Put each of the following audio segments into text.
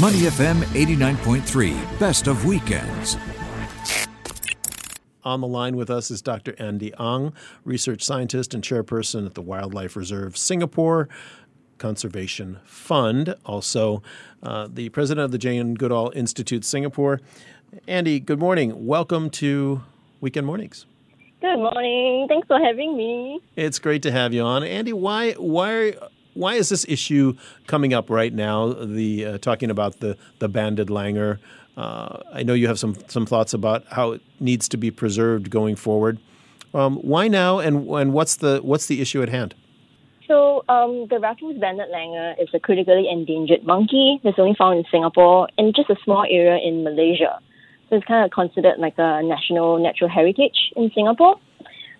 Money FM 89.3, best of weekends. On the line with us is Dr. Andy Ang, research scientist and chairperson at the Wildlife Reserve Singapore Conservation Fund, also uh, the president of the Jane Goodall Institute Singapore. Andy, good morning. Welcome to Weekend Mornings. Good morning. Thanks for having me. It's great to have you on, Andy. Why why why is this issue coming up right now? The uh, talking about the the banded langur. Uh, I know you have some some thoughts about how it needs to be preserved going forward. Um, why now, and and what's the what's the issue at hand? So, um, the Raffles banded langur is a critically endangered monkey that's only found in Singapore and just a small area in Malaysia. So it's kind of considered like a national natural heritage in Singapore.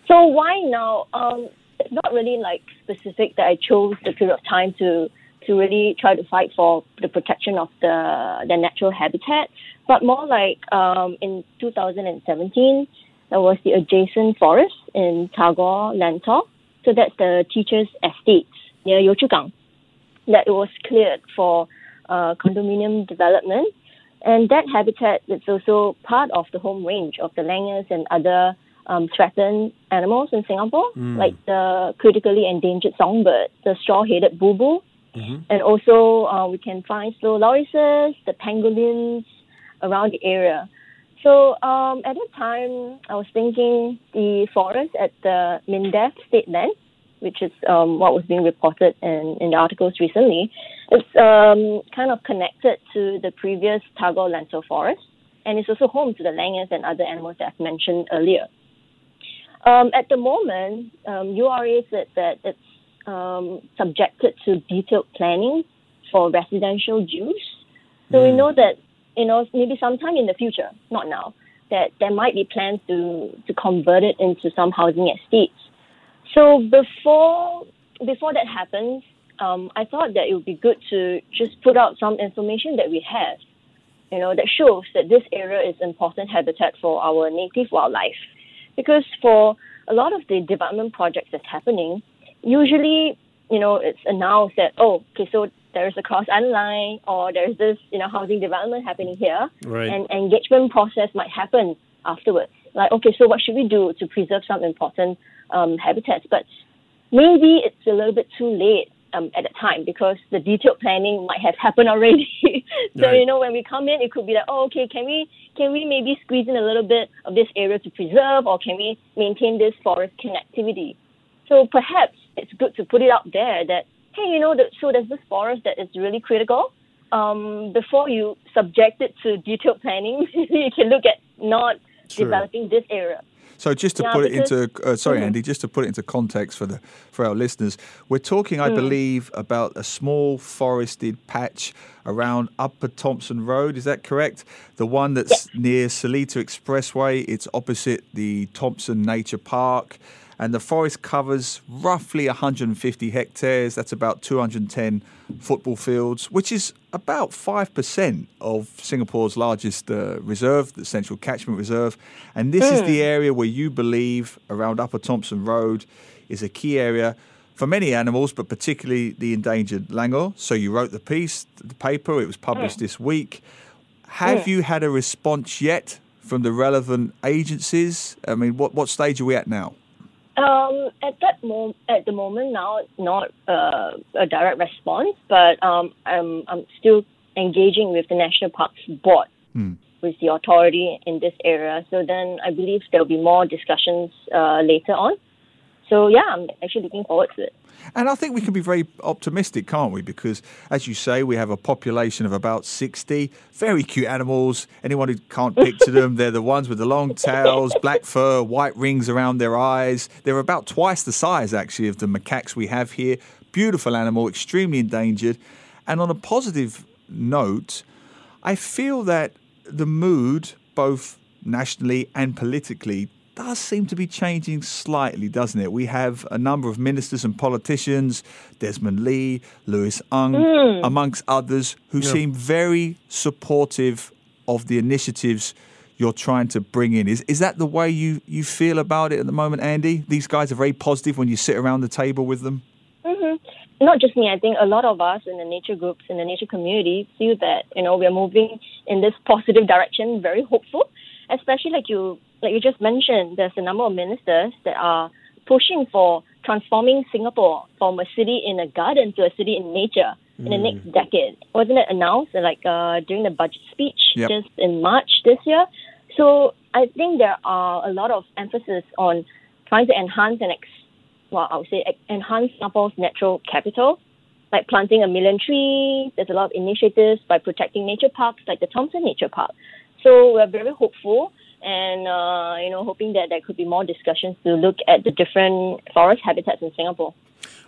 So why now? Um, not really like specific that I chose the period of time to to really try to fight for the protection of the the natural habitat, but more like um, in 2017 there was the adjacent forest in Tagore Lentor. So that's the teachers' estate near Yio that it was cleared for uh, condominium development. And that habitat is also part of the home range of the langurs and other um, threatened animals in Singapore, mm. like the critically endangered songbird, the straw-headed bulbul, mm-hmm. and also uh, we can find slow lorises, the pangolins around the area. So um, at that time, I was thinking the forest at the Mindef State Land, which is um, what was being reported in, in the articles recently, it's um, kind of connected to the previous Tagore Lentor forest, and it's also home to the langurs and other animals that I've mentioned earlier. Um, at the moment, um, URA said that it's um, subjected to detailed planning for residential use. So mm. we know that, you know, maybe sometime in the future, not now, that there might be plans to, to convert it into some housing estates. So before before that happens, um, I thought that it would be good to just put out some information that we have, you know, that shows that this area is important habitat for our native wildlife. Because for a lot of the development projects that's happening, usually, you know, it's announced that, oh, okay, so there's a cross island line or there's this, you know, housing development happening here. Right. And engagement process might happen afterwards. Like, okay, so what should we do to preserve some important um, habitats? But maybe it's a little bit too late um, at the time because the detailed planning might have happened already. so right. you know when we come in, it could be like, oh, okay, can we can we maybe squeeze in a little bit of this area to preserve, or can we maintain this forest connectivity? So perhaps it's good to put it out there that hey, you know, the, so there's this forest that is really critical. Um, before you subject it to detailed planning, you can look at not developing this area. So just to yeah, put it into uh, sorry, mm-hmm. Andy, just to put it into context for the for our listeners, we're talking, I mm. believe, about a small forested patch around Upper Thomson Road. Is that correct? The one that's near Seletar Expressway. It's opposite the Thomson Nature Park and the forest covers roughly 150 hectares. That's about 210 football fields, which is about 5% of Singapore's largest uh, reserve, the Central Catchment Reserve. And this mm. is the hmm. area where you believe, around Upper Thomson Road, is a key area for many animals, but particularly the endangered langur. So you wrote the piece, the paper, it was published mm. this week. Have mm. you had a response yet from the relevant agencies? I mean, what, what stage are we at now? Um, at that moment, at the moment now, it's not uh, a direct response, but um, I'm I'm still engaging with the National Parks Board, mm. with the authority in this area. So then I believe there will be more discussions uh, later on. So yeah, I'm actually looking forward to it. And I think we can be very optimistic, can't we? Because, as you say, we have a population of about 60 very cute animals. Anyone who can't picture them, they're the ones with the long tails, black fur, white rings around their eyes. They're about twice the size, actually, of the macaques we have here. Beautiful animal, extremely endangered. And on a positive note, I feel that the mood, both nationally and politically, does seem to be changing slightly, doesn't it? We have a number of ministers and politicians, Desmond Lee, Louis Ng, mm. amongst others, who yeah. seem very supportive of the initiatives you're trying to bring in. Is is that the way you, you feel about it at the moment, Andy? These guys are very positive when you sit around the table with them? Mm-hmm. not just me, I think a lot of us in the nature groups, in the nature community, feel that, you know, we are moving in this positive direction, very hopeful. Especially like you like you just mentioned, there's a number of ministers that are pushing for transforming Singapore from a city in a garden to a city in nature mm. in the next mm. decade. Wasn't it announced like uh, during the budget speech yep. just in March this year? So I think there are a lot of emphasis on trying to enhance and ex- well, I would say enhance Singapore's natural capital, like planting a million trees. There's a lot of initiatives by protecting nature parks, like the Thomson Nature Park. So we're very hopeful and uh, you know hoping that there could be more discussions to look at the different forest habitats in Singapore.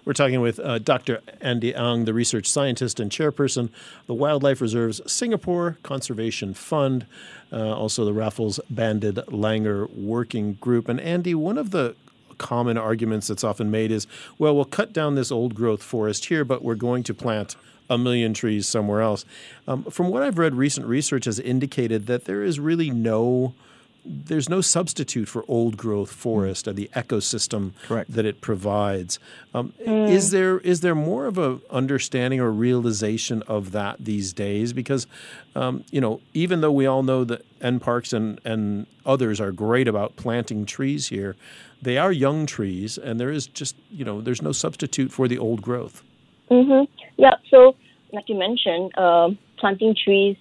We're talking with uh, Dr. Andy Ang, the research scientist and chairperson of the Wildlife Reserves Singapore Conservation Fund, uh, also the Raffles Banded Langur Working Group. And Andy, one of the common arguments that's often made is, well, we'll cut down this old growth forest here, but we're going to plant a million trees somewhere else. Um, from what I've read, recent research has indicated that there is really no there's no substitute for old growth forest and the ecosystem Correct. that it provides. Um, mm. Is there is there more of a understanding or realization of that these days? Because um, you know, even though we all know that NParks and and others are great about planting trees here, they are young trees, and there is just you know there's no substitute for the old growth. Mm-hmm. Yeah. So, like you mentioned, uh, planting trees,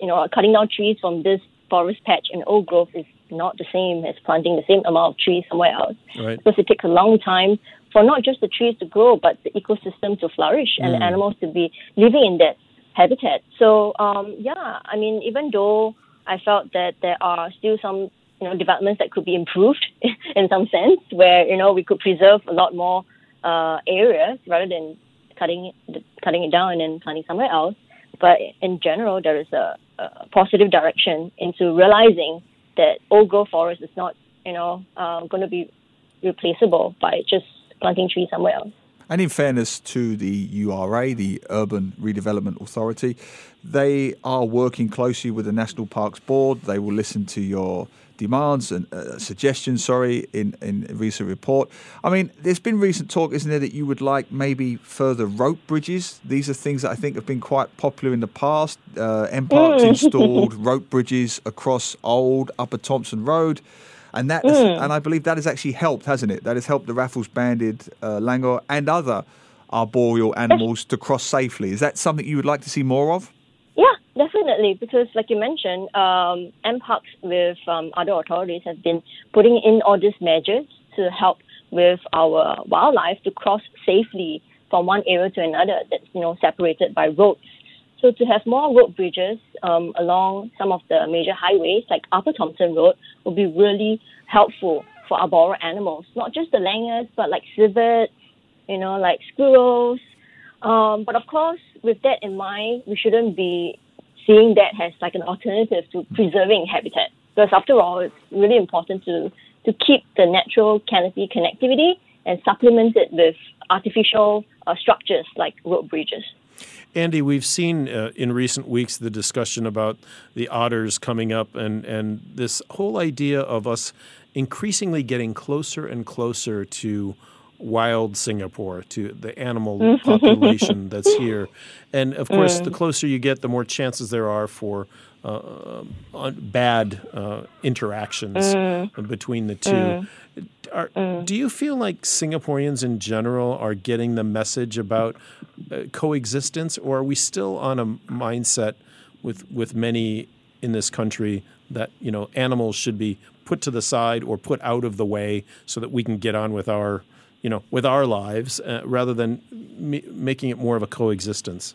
you know, cutting down trees from this forest patch and old growth is not the same as planting the same amount of trees somewhere else. Right. Because it takes a long time for not just the trees to grow, but the ecosystem to flourish and the mm. animals to be living in that habitat. So, um, yeah, I mean, even though I felt that there are still some you know developments that could be improved in some sense, where you know we could preserve a lot more uh, areas rather than cutting it, cutting it down and planting somewhere else. But in general, there is a, a positive direction into realizing that old growth forest is not, you know, uh, going to be replaceable by just planting trees somewhere else. And in fairness to the URA, the Urban Redevelopment Authority, they are working closely with the National Parks Board. They will listen to your demands and uh, suggestions, sorry, in, in a recent report. I mean, there's been recent talk, isn't there, that you would like maybe further rope bridges? These are things that I think have been quite popular in the past. Uh, NParks mm. installed rope bridges across old Upper Thomson Road. And that, mm. and I believe that has actually helped, hasn't it? That has helped the Raffles banded uh, langur and other arboreal animals to cross safely. Is that something you would like to see more of? Definitely. Because, like you mentioned, um, NParks with um, other authorities have been putting in all these measures to help with our wildlife to cross safely from one area to another that's you know separated by roads. So to have more rope bridges um, along some of the major highways like Upper Thomson Road would be really helpful for arboreal animals, not just the langurs, but like civets, you know, like squirrels, um, but of course, with that in mind, we shouldn't be seeing that as like an alternative to preserving habitat. Because after all, it's really important to, to keep the natural canopy connectivity and supplement it with artificial uh, structures like rope bridges. Andy, we've seen uh, in recent weeks the discussion about the otters coming up and, and this whole idea of us increasingly getting closer and closer to wild Singapore, to the animal mm-hmm. population that's here. And of course, mm. the closer you get, the more chances there are for uh, uh, bad uh, interactions mm. between the two. Mm. Are, mm. do you feel like Singaporeans in general are getting the message about uh, coexistence, or are we still on a mindset with with many in this country that you know animals should be put to the side or put out of the way so that we can get on with our you know, with our lives uh, rather than making it more of a coexistence?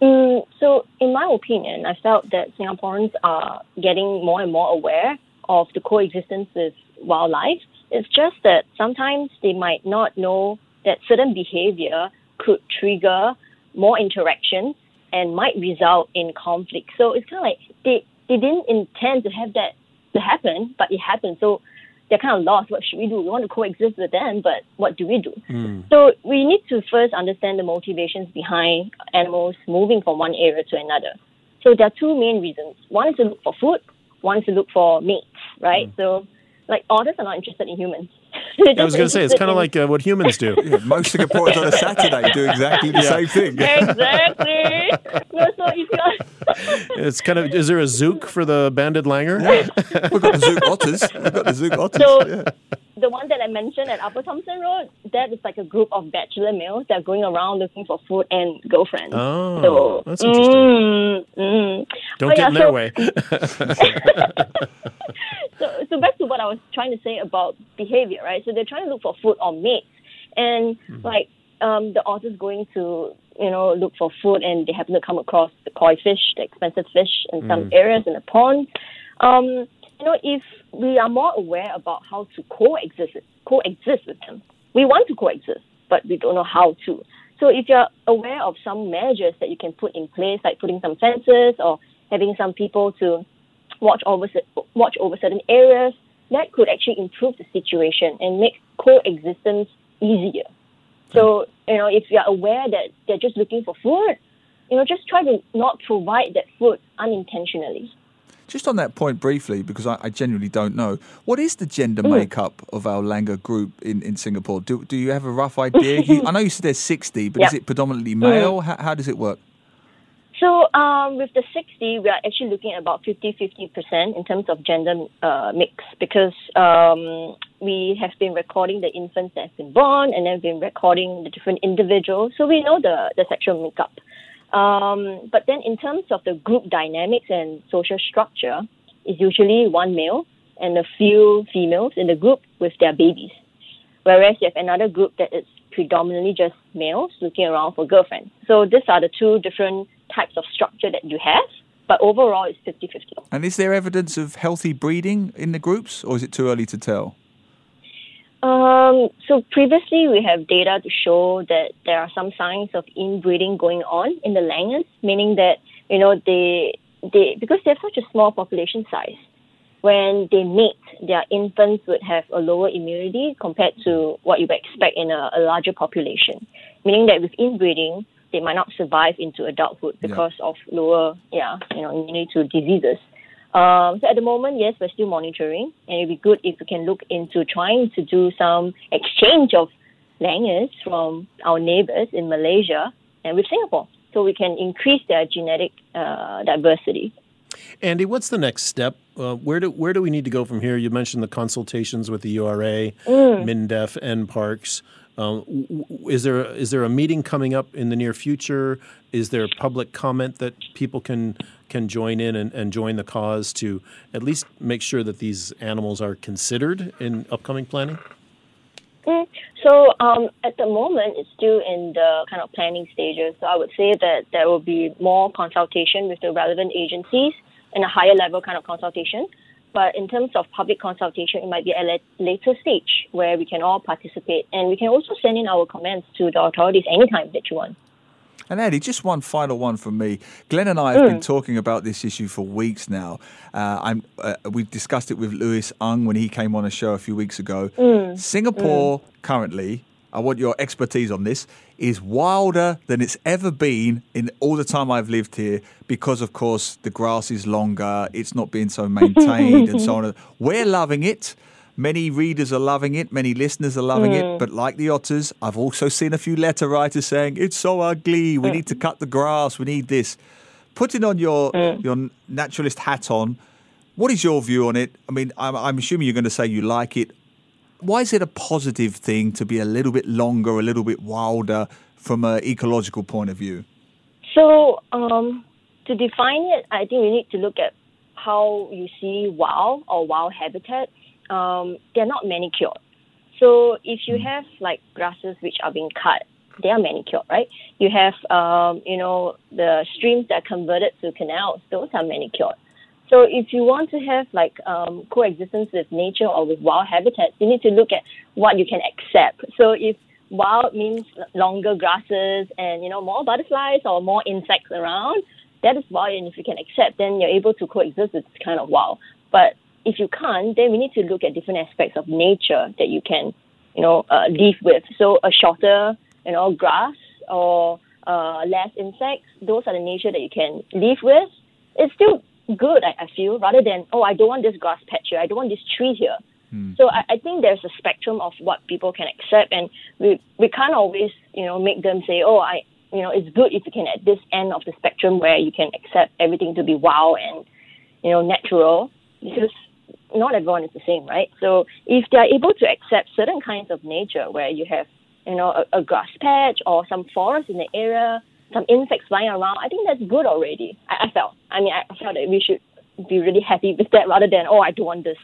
Mm, so, in my opinion, I felt that Singaporeans are getting more and more aware of the coexistence with wildlife. It's just that sometimes they might not know that certain behavior could trigger more interaction and might result in conflict. So it's kind of like they, they didn't intend to have that to happen, but it happened. So they're kind of lost. What should we do? We want to coexist with them, but what do we do? Mm. So we need to first understand the motivations behind animals moving from one area to another. So there are two main reasons. One is to look for food. One is to look for mates, right? Mm. So like otters are not interested in humans. I was going to say it's kind of like uh, what humans do. Yeah, most Singaporeans on a Saturday do exactly the same thing. exactly. no, so if you're It's kind of. Is there a Zouk for the banded langur? We've got the Zouk Otters. We've got the Zouk Otters. So yeah. The one that I mentioned at Upper Thomson Road, that is like a group of bachelor males that are going around looking for food and girlfriends. Oh, so, that's interesting. mm, mm. Don't But get yeah, in their so- way. so, so back to what I was trying to say about behavior, right? So they're trying to look for food or mates, and like um, the otter's going to you know look for food, and they happen to come across the koi fish, the expensive fish in some areas in the pond. Um, you know, if we are more aware about how to coexist coexist with them, we want to coexist, but we don't know how to. So if you're aware of some measures that you can put in place, like putting some fences or having some people to watch over watch over certain areas, that could actually improve the situation and make coexistence easier. So you know, if you're aware that they're just looking for food, you know, just try to not provide that food unintentionally. Just on that point briefly, because I, I genuinely don't know, what is the gender Mm. makeup of our Langur group in, in Singapore? Do, do you have a rough idea? You- I know you said there's 60, but is it predominantly male? How, how does it work? So um, with the 60, we are actually looking at about 50-50% in terms of gender uh, mix because um, we have been recording the infants that have been born and then been recording the different individuals. So we know the, the sexual makeup. Um, but then in terms of the group dynamics and social structure, it's usually one male and a few females in the group with their babies. Whereas you have another group that is predominantly just males looking around for girlfriends. So these are the two different types of structure that you have, but overall it's 50 50. And is there evidence of healthy breeding in the groups, or is it too early to tell? Um, so previously we have data to show that there are some signs of inbreeding going on in the langurs, meaning that, you know, they, they, because they have such a small population size, when they mate, their infants would have a lower immunity compared to what you would expect in a, a larger population. Meaning that with inbreeding, they might not survive into adulthood Yeah. because of lower, yeah, you know, immunity to diseases. Um, so at the moment, yes, we're still monitoring, and it'd be good if we can look into trying to do some exchange of langurs from our neighbors in Malaysia and with Singapore, so we can increase their genetic uh, diversity. Andy, what's the next step? Uh, where do where do we need to go from here? You mentioned the consultations with the URA, MINDEF, and Parks. Um, is there is there a meeting coming up in the near future? Is there public comment that people can can join in and, and join the cause to at least make sure that these animals are considered in upcoming planning? Mm. So um, at the moment, it's still in the kind of planning stages. So I would say that there will be more consultation with the relevant agencies and a higher level kind of consultation. But in terms of public consultation, it might be a later stage where we can all participate, and we can also send in our comments to the authorities anytime that you want. And Eddie, just one final one from me. Glenn and I have been talking about this issue for weeks now. Uh, I'm, uh, we discussed it with Louis Ng when he came on a show a few weeks ago. Singapore currently, I want your expertise on this, is wilder than it's ever been in all the time I've lived here because, of course, the grass is longer, it's not being so maintained, and so on. We're loving it. Many readers are loving it, many listeners are loving it, hmm. but like the otters, I've also seen a few letter writers saying it's so ugly. We hmm. need to cut the grass. We need this. Putting on your hmm. your naturalist hat on, what is your view on it? I mean, I'm, I'm assuming you're going to say you like it. Why is it a positive thing to be a little bit longer, a little bit wilder from an ecological point of view? So, um, to define it, I think we need to look at how you see wild or wild habitat. Um, they're not manicured. So, if you have like grasses which are being cut, they are manicured, right? You have, um, you know, the streams that are converted to canals, those are manicured. So if you want to have like um, coexistence with nature or with wild habitats, you need to look at what you can accept. So if wild means longer grasses and you know more butterflies or more insects around, that is wild. And if you can accept, then you're able to coexist with this kind of wild. But if you can't, then we need to look at different aspects of nature that you can, you know, uh, live with. So a shorter, you know, grass or uh, less insects, those are the nature that you can live with. It's still good, I, I feel, rather than, oh, I don't want this grass patch here, I don't want this tree here. Mm. So I, I think there's a spectrum of what people can accept, and we we can't always you know make them say, oh, I you know it's good if you can at this end of the spectrum where you can accept everything to be wow and you know natural because not everyone is the same, right? So if they are able to accept certain kinds of nature where you have you know a, a grass patch or some forest in the area, some insects flying around, I think that's good already. I, I felt. I mean, I felt that we should be really happy with that rather than oh, I don't want this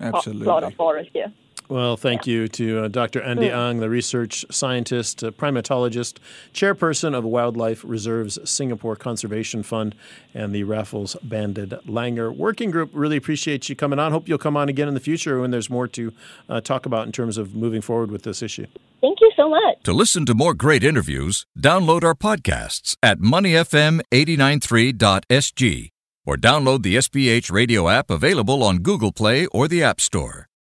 Absolutely. plot of forest here. Well, thank yeah. you to uh, Dr. Andy mm. Ang, the research scientist, uh, primatologist, chairperson of Wildlife Reserves Singapore Conservation Fund, and the Raffles Banded Langur Working Group. Really appreciate you coming on. Hope you'll come on again in the future when there's more to uh, talk about in terms of moving forward with this issue. Thank you so much. To listen to more great interviews, download our podcasts at moneyfm893.sg or download the SPH radio app available on Google Play or the App Store.